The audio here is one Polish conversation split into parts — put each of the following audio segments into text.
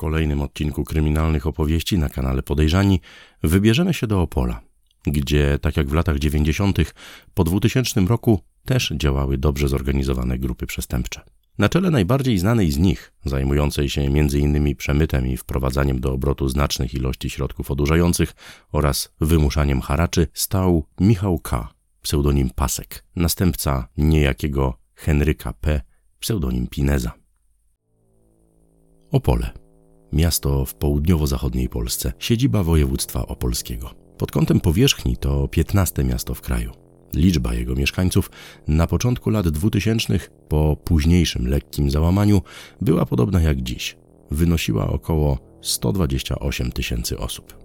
kolejnym odcinku kryminalnych opowieści na kanale Podejrzani wybierzemy się do Opola, gdzie, tak jak w latach 90., po 2000 roku też działały dobrze zorganizowane grupy przestępcze. Na czele najbardziej znanej z nich, zajmującej się m.in. przemytem i wprowadzaniem do obrotu znacznych ilości środków odurzających oraz wymuszaniem haraczy, stał Michał K., pseudonim Pasek, następca niejakiego Henryka P., pseudonim Pineza. Opole. Miasto w południowo-zachodniej Polsce, siedziba województwa opolskiego. Pod kątem powierzchni to 15 miasto w kraju. Liczba jego mieszkańców na początku lat 2000, po późniejszym lekkim załamaniu, była podobna jak dziś. Wynosiła około 128 tysięcy osób.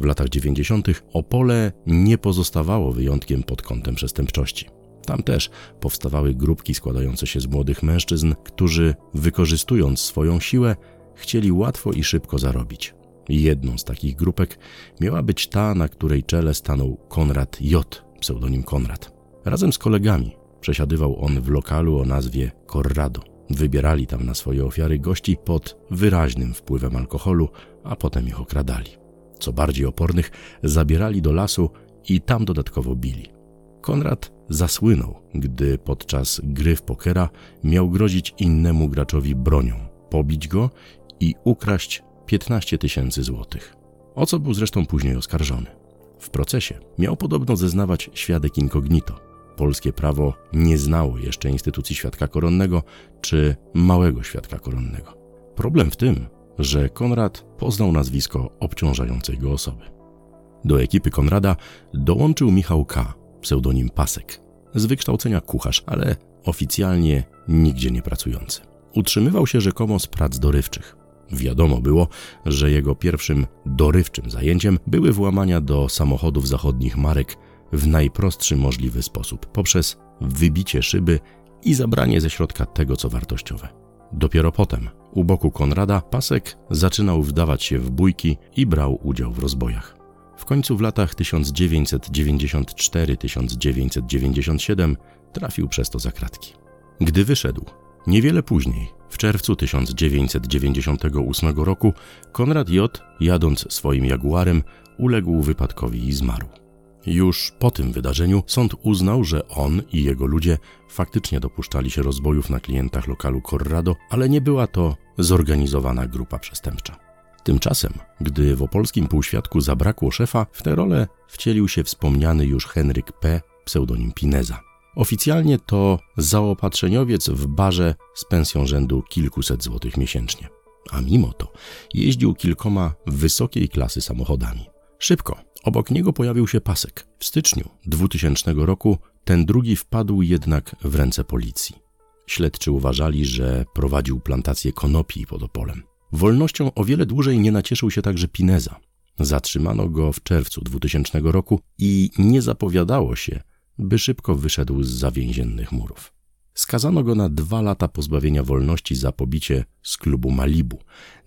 W latach 90. Opole nie pozostawało wyjątkiem pod kątem przestępczości. Tam też powstawały grupki składające się z młodych mężczyzn, którzy wykorzystując swoją siłę, chcieli łatwo i szybko zarobić. Jedną z takich grupek miała być ta, na której czele stanął Konrad J., pseudonim Konrad. Razem z kolegami przesiadywał on w lokalu o nazwie Corrado. Wybierali tam na swoje ofiary gości pod wyraźnym wpływem alkoholu, a potem ich okradali. Co bardziej opornych, zabierali do lasu i tam dodatkowo bili. Konrad zasłynął, gdy podczas gry w pokera miał grozić innemu graczowi bronią, pobić go i ukraść 15 tysięcy złotych. O co był zresztą później oskarżony. W procesie miał podobno zeznawać świadek incognito. Polskie prawo nie znało jeszcze instytucji świadka koronnego czy małego świadka koronnego. Problem w tym, że Konrad poznał nazwisko obciążającej go osoby. Do ekipy Konrada dołączył Michał K., pseudonim Pasek, z wykształcenia kucharz, ale oficjalnie nigdzie nie pracujący. Utrzymywał się rzekomo z prac dorywczych. Wiadomo było, że jego pierwszym dorywczym zajęciem były włamania do samochodów zachodnich marek w najprostszy możliwy sposób, poprzez wybicie szyby i zabranie ze środka tego, co wartościowe. Dopiero potem, u boku Konrada, Pasek zaczynał wdawać się w bójki i brał udział w rozbojach. W końcu w latach 1994-1997 trafił przez to za kratki. Gdy wyszedł, niewiele później, w czerwcu 1998 roku, Konrad J., jadąc swoim jaguarem, uległ wypadkowi i zmarł. Już po tym wydarzeniu sąd uznał, że on i jego ludzie faktycznie dopuszczali się rozbojów na klientach lokalu Corrado, ale nie była to zorganizowana grupa przestępcza. Tymczasem, gdy w opolskim półświadku zabrakło szefa, w tę rolę wcielił się wspomniany już Henryk P., pseudonim Pineza. Oficjalnie to zaopatrzeniowiec w barze z pensją rzędu kilkuset złotych miesięcznie. A mimo to jeździł kilkoma wysokiej klasy samochodami. Szybko obok niego pojawił się pasek. W styczniu 2000 roku ten drugi wpadł jednak w ręce policji. Śledczy uważali, że prowadził plantację konopi pod Opolem. Wolnością o wiele dłużej nie nacieszył się także Pineza. Zatrzymano go w czerwcu 2000 roku i nie zapowiadało się, by szybko wyszedł z zawięziennych murów. Skazano go na dwa lata pozbawienia wolności za pobicie z klubu Malibu,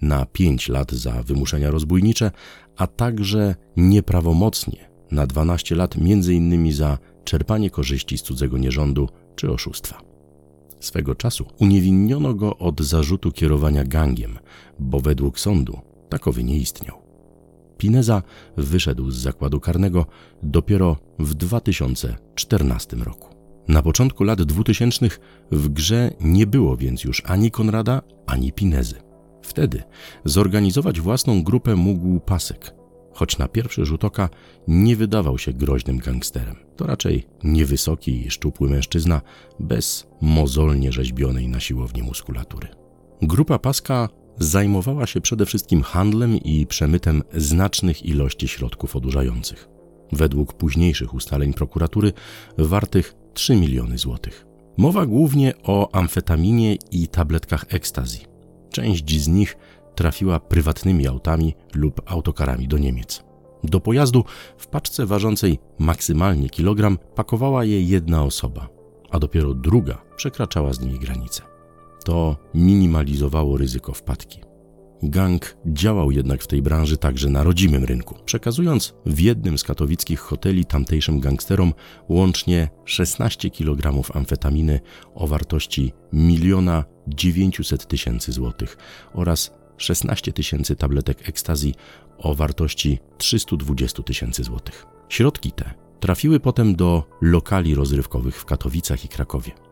na pięć lat za wymuszenia rozbójnicze, a także nieprawomocnie na 12 lat innymi za czerpanie korzyści z cudzego nierządu czy oszustwa. Swego czasu uniewinniono go od zarzutu kierowania gangiem, bo według sądu takowy nie istniał. Pineza wyszedł z zakładu karnego dopiero w 2014 roku. Na początku lat 2000 w grze nie było więc już ani Konrada, ani Pinezy. Wtedy zorganizować własną grupę mógł Pasek, choć na pierwszy rzut oka nie wydawał się groźnym gangsterem. To raczej niewysoki i szczupły mężczyzna bez mozolnie rzeźbionej na siłowni muskulatury. Grupa Paska zajmowała się przede wszystkim handlem i przemytem znacznych ilości środków odurzających. Według późniejszych ustaleń prokuratury wartych 3 miliony złotych. Mowa głównie o amfetaminie i tabletkach ekstazji. Część z nich trafiła prywatnymi autami lub autokarami do Niemiec. Do pojazdu w paczce ważącej maksymalnie kilogram pakowała je jedna osoba, a dopiero druga przekraczała z nimi granicę. To minimalizowało ryzyko wpadki. Gang działał jednak w tej branży także na rodzimym rynku, przekazując w jednym z katowickich hoteli tamtejszym gangsterom łącznie 16 kg amfetaminy o wartości 1 900 tysięcy złotych oraz 16 tysięcy tabletek ekstazji o wartości 320 tysięcy złotych. Środki te trafiły potem do lokali rozrywkowych w Katowicach i Krakowie.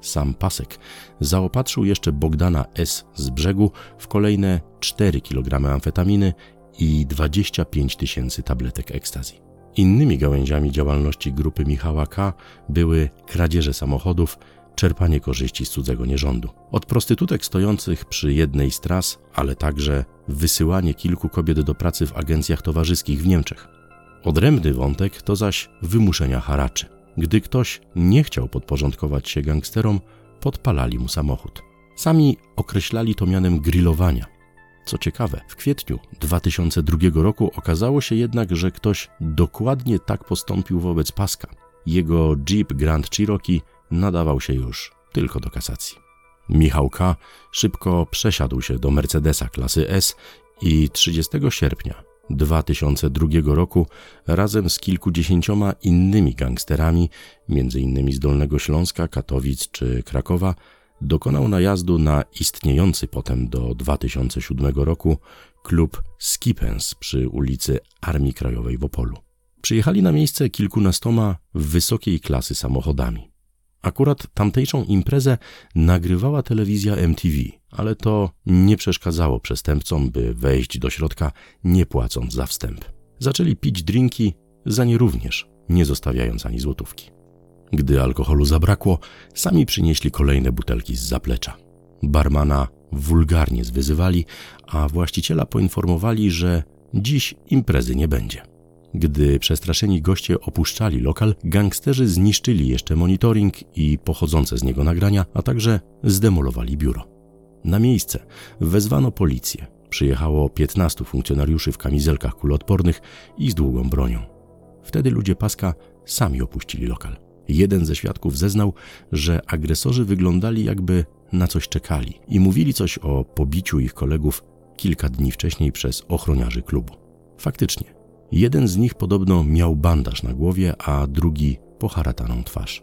Sam Pasek zaopatrzył jeszcze Bogdana S. z brzegu w kolejne 4 kg amfetaminy i 25 tysięcy tabletek ekstazji. Innymi gałęziami działalności grupy Michała K. były kradzieże samochodów, czerpanie korzyści z cudzego nierządu. Od prostytutek stojących przy jednej z tras, ale także wysyłanie kilku kobiet do pracy w agencjach towarzyskich w Niemczech. Odrębny wątek to zaś wymuszenia haraczy. Gdy ktoś nie chciał podporządkować się gangsterom, podpalali mu samochód. Sami określali to mianem grillowania. Co ciekawe, w kwietniu 2002 roku okazało się jednak, że ktoś dokładnie tak postąpił wobec Paska. Jego Jeep Grand Cherokee nadawał się już tylko do kasacji. Michał K. szybko przesiadł się do Mercedesa klasy S i 30 sierpnia 2002 roku razem z kilkudziesięcioma innymi gangsterami, m.in. z Dolnego Śląska, Katowic czy Krakowa, dokonał najazdu na istniejący potem do 2007 roku klub Skipens przy ulicy Armii Krajowej w Opolu. Przyjechali na miejsce kilkunastoma wysokiej klasy samochodami. Akurat tamtejszą imprezę nagrywała telewizja MTV, ale to nie przeszkadzało przestępcom, by wejść do środka nie płacąc za wstęp. Zaczęli pić drinki, za nie również, nie zostawiając ani złotówki. Gdy alkoholu zabrakło, sami przynieśli kolejne butelki z zaplecza. Barmana wulgarnie zwyzywali, a właściciela poinformowali, że dziś imprezy nie będzie. Gdy przestraszeni goście opuszczali lokal, gangsterzy zniszczyli jeszcze monitoring i pochodzące z niego nagrania, a także zdemolowali biuro. Na miejsce wezwano policję. Przyjechało 15 funkcjonariuszy w kamizelkach kuloodpornych i z długą bronią. Wtedy ludzie paska sami opuścili lokal. Jeden ze świadków zeznał, że agresorzy wyglądali jakby na coś czekali i mówili coś o pobiciu ich kolegów kilka dni wcześniej przez ochroniarzy klubu. Faktycznie, jeden z nich podobno miał bandaż na głowie, a drugi poharataną twarz.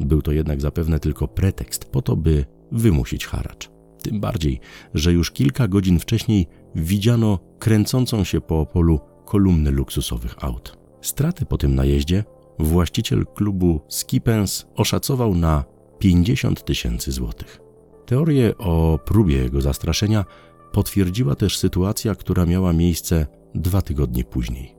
Był to jednak zapewne tylko pretekst po to, by wymusić haracz. Tym bardziej, że już kilka godzin wcześniej widziano kręcącą się po polu kolumnę luksusowych aut. Straty po tym najeździe właściciel klubu Skipens oszacował na 50 tysięcy złotych. Teorię o próbie jego zastraszenia potwierdziła też sytuacja, która miała miejsce dwa tygodnie później.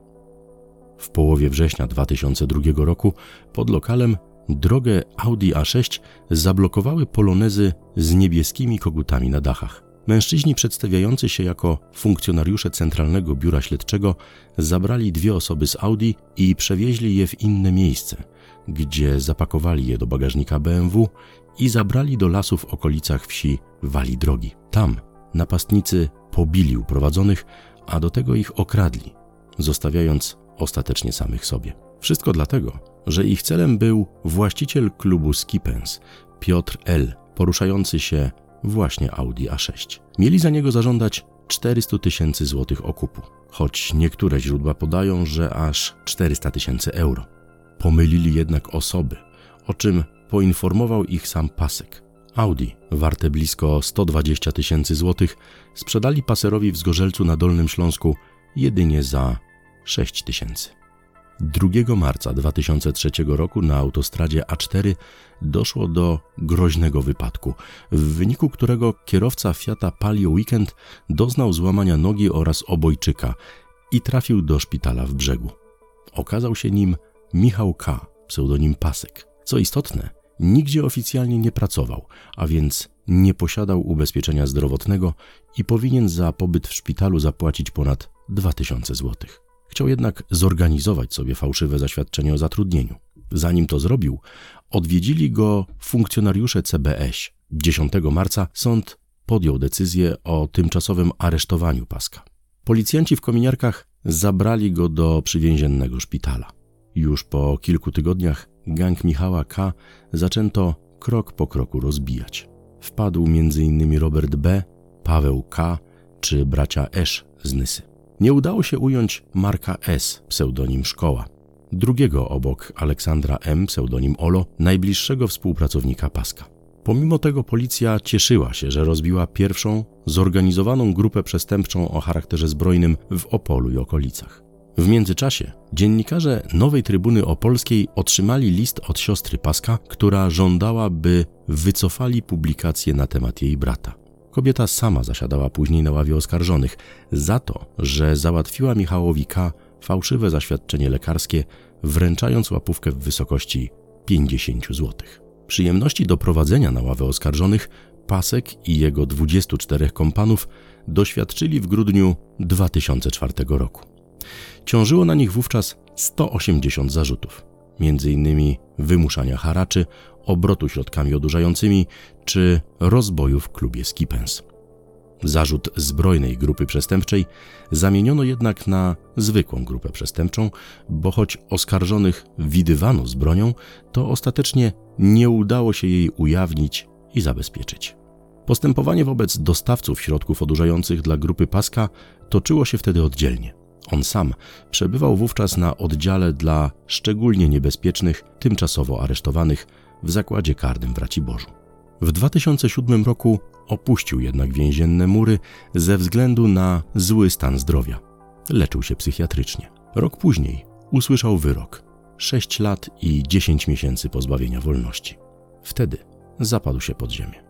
W połowie września 2002 roku pod lokalem drogę Audi A6 zablokowały polonezy z niebieskimi kogutami na dachach. Mężczyźni przedstawiający się jako funkcjonariusze Centralnego Biura Śledczego zabrali dwie osoby z Audi i przewieźli je w inne miejsce, gdzie zapakowali je do bagażnika BMW i zabrali do lasu w okolicach wsi Wali Drogi. Tam napastnicy pobili uprowadzonych, a do tego ich okradli, zostawiając ostatecznie samych sobie. Wszystko dlatego, że ich celem był właściciel klubu Skipens, Piotr L., poruszający się właśnie Audi A6. Mieli za niego zażądać 400 tysięcy złotych okupu, choć niektóre źródła podają, że aż 400 tysięcy euro. Pomylili jednak osoby, o czym poinformował ich sam Pasek. Audi, warte blisko 120 tysięcy złotych, sprzedali paserowi w Zgorzelcu na Dolnym Śląsku jedynie za 6 tysięcy. 2 marca 2003 roku na autostradzie A4 doszło do groźnego wypadku, w wyniku którego kierowca Fiata Palio Weekend doznał złamania nogi oraz obojczyka i trafił do szpitala w brzegu. Okazał się nim Michał K., pseudonim Pasek. Co istotne, nigdzie oficjalnie nie pracował, a więc nie posiadał ubezpieczenia zdrowotnego i powinien za pobyt w szpitalu zapłacić ponad 2000 złotych. Chciał jednak zorganizować sobie fałszywe zaświadczenie o zatrudnieniu. Zanim to zrobił, odwiedzili go funkcjonariusze CBS. 10 marca sąd podjął decyzję o tymczasowym aresztowaniu Paska. Policjanci w kominiarkach zabrali go do przywięziennego szpitala. Już po kilku tygodniach gang Michała K. zaczęto krok po kroku rozbijać. Wpadł m.in. Robert B., Paweł K. czy bracia Esz z Nysy. Nie udało się ująć Marka S., pseudonim Szkoła. Drugiego obok Aleksandra M., pseudonim Olo, najbliższego współpracownika Paska. Pomimo tego policja cieszyła się, że rozbiła pierwszą zorganizowaną grupę przestępczą o charakterze zbrojnym w Opolu i okolicach. W międzyczasie dziennikarze Nowej Trybuny Opolskiej otrzymali list od siostry Paska, która żądała, by wycofali publikację na temat jej brata. Kobieta sama zasiadała później na ławie oskarżonych za to, że załatwiła Michałowi K. fałszywe zaświadczenie lekarskie, wręczając łapówkę w wysokości 50 zł. Przyjemności doprowadzenia na ławę oskarżonych Pasek i jego 24 kompanów doświadczyli w grudniu 2004 roku. Ciążyło na nich wówczas 180 zarzutów, m.in. wymuszania haraczy, obrotu środkami odurzającymi czy rozboju w klubie Skipens. Zarzut zbrojnej grupy przestępczej zamieniono jednak na zwykłą grupę przestępczą, bo choć oskarżonych widywano z bronią, to ostatecznie nie udało się jej ujawnić i zabezpieczyć. Postępowanie wobec dostawców środków odurzających dla grupy Paska toczyło się wtedy oddzielnie. On sam przebywał wówczas na oddziale dla szczególnie niebezpiecznych, tymczasowo aresztowanych w zakładzie karnym w Raciborzu. W 2007 roku opuścił jednak więzienne mury ze względu na zły stan zdrowia. Leczył się psychiatrycznie. Rok później usłyszał wyrok 6 lat i 10 miesięcy pozbawienia wolności. Wtedy zapadł się pod ziemię.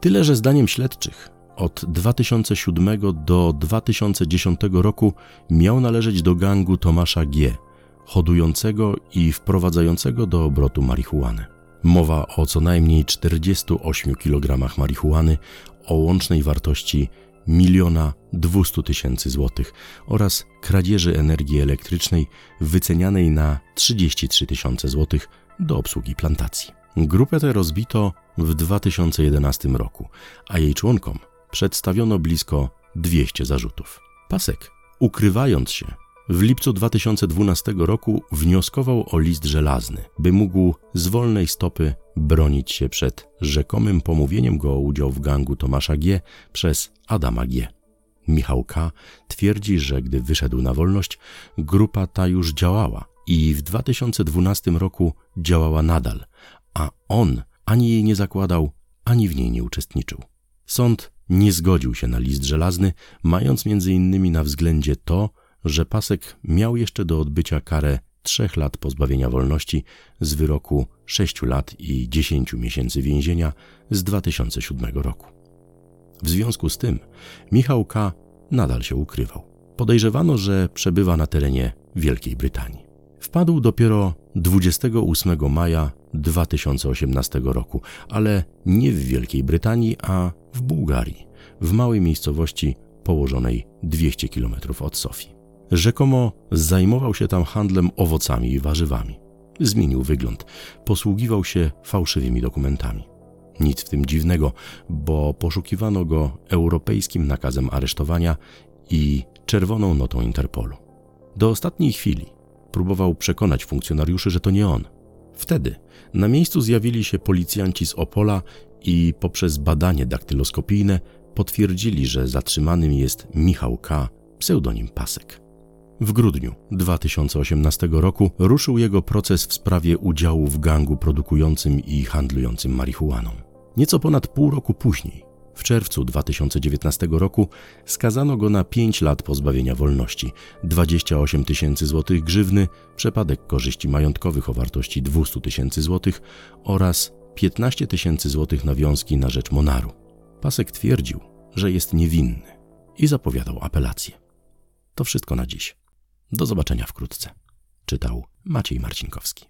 Tyle, że zdaniem śledczych od 2007 do 2010 roku miał należeć do gangu Tomasza G., hodującego i wprowadzającego do obrotu marihuanę. Mowa o co najmniej 48 kg marihuany o łącznej wartości miliona 200 tysięcy złotych oraz kradzieży energii elektrycznej wycenianej na 33 tysiące złotych do obsługi plantacji. Grupę tę rozbito w 2011 roku, a jej członkom przedstawiono blisko 200 zarzutów. Pasek, ukrywając się, w lipcu 2012 roku wnioskował o list żelazny, by mógł z wolnej stopy bronić się przed rzekomym pomówieniem go o udział w gangu Tomasza G. przez Adama G. Michał K. twierdzi, że gdy wyszedł na wolność, grupa ta już działała i w 2012 roku działała nadal, a on ani jej nie zakładał, ani w niej nie uczestniczył. Sąd nie zgodził się na list żelazny, mając między innymi na względzie to, że Pasek miał jeszcze do odbycia karę trzech lat pozbawienia wolności z wyroku sześciu lat i dziesięciu miesięcy więzienia z 2007 roku. W związku z tym Michał K. nadal się ukrywał. Podejrzewano, że przebywa na terenie Wielkiej Brytanii. Wpadł dopiero 28 maja 2018 roku, ale nie w Wielkiej Brytanii, a w Bułgarii, w małej miejscowości położonej 200 km od Sofii. Rzekomo zajmował się tam handlem owocami i warzywami. Zmienił wygląd, posługiwał się fałszywymi dokumentami. Nic w tym dziwnego, bo poszukiwano go europejskim nakazem aresztowania i czerwoną notą Interpolu. Do ostatniej chwili próbował przekonać funkcjonariuszy, że to nie on. Wtedy na miejscu zjawili się policjanci z Opola i poprzez badanie daktyloskopijne potwierdzili, że zatrzymanym jest Michał K., pseudonim Pasek. W grudniu 2018 roku ruszył jego proces w sprawie udziału w gangu produkującym i handlującym marihuaną. Nieco ponad pół roku później, w czerwcu 2019 roku, skazano go na 5 lat pozbawienia wolności, 28 tysięcy złotych grzywny, przepadek korzyści majątkowych o wartości 200 tysięcy złotych oraz 15 tysięcy złotych nawiązki na rzecz Monaru. Pasek twierdził, że jest niewinny i zapowiadał apelację. To wszystko na dziś. Do zobaczenia wkrótce. Czytał Maciej Marcinkowski.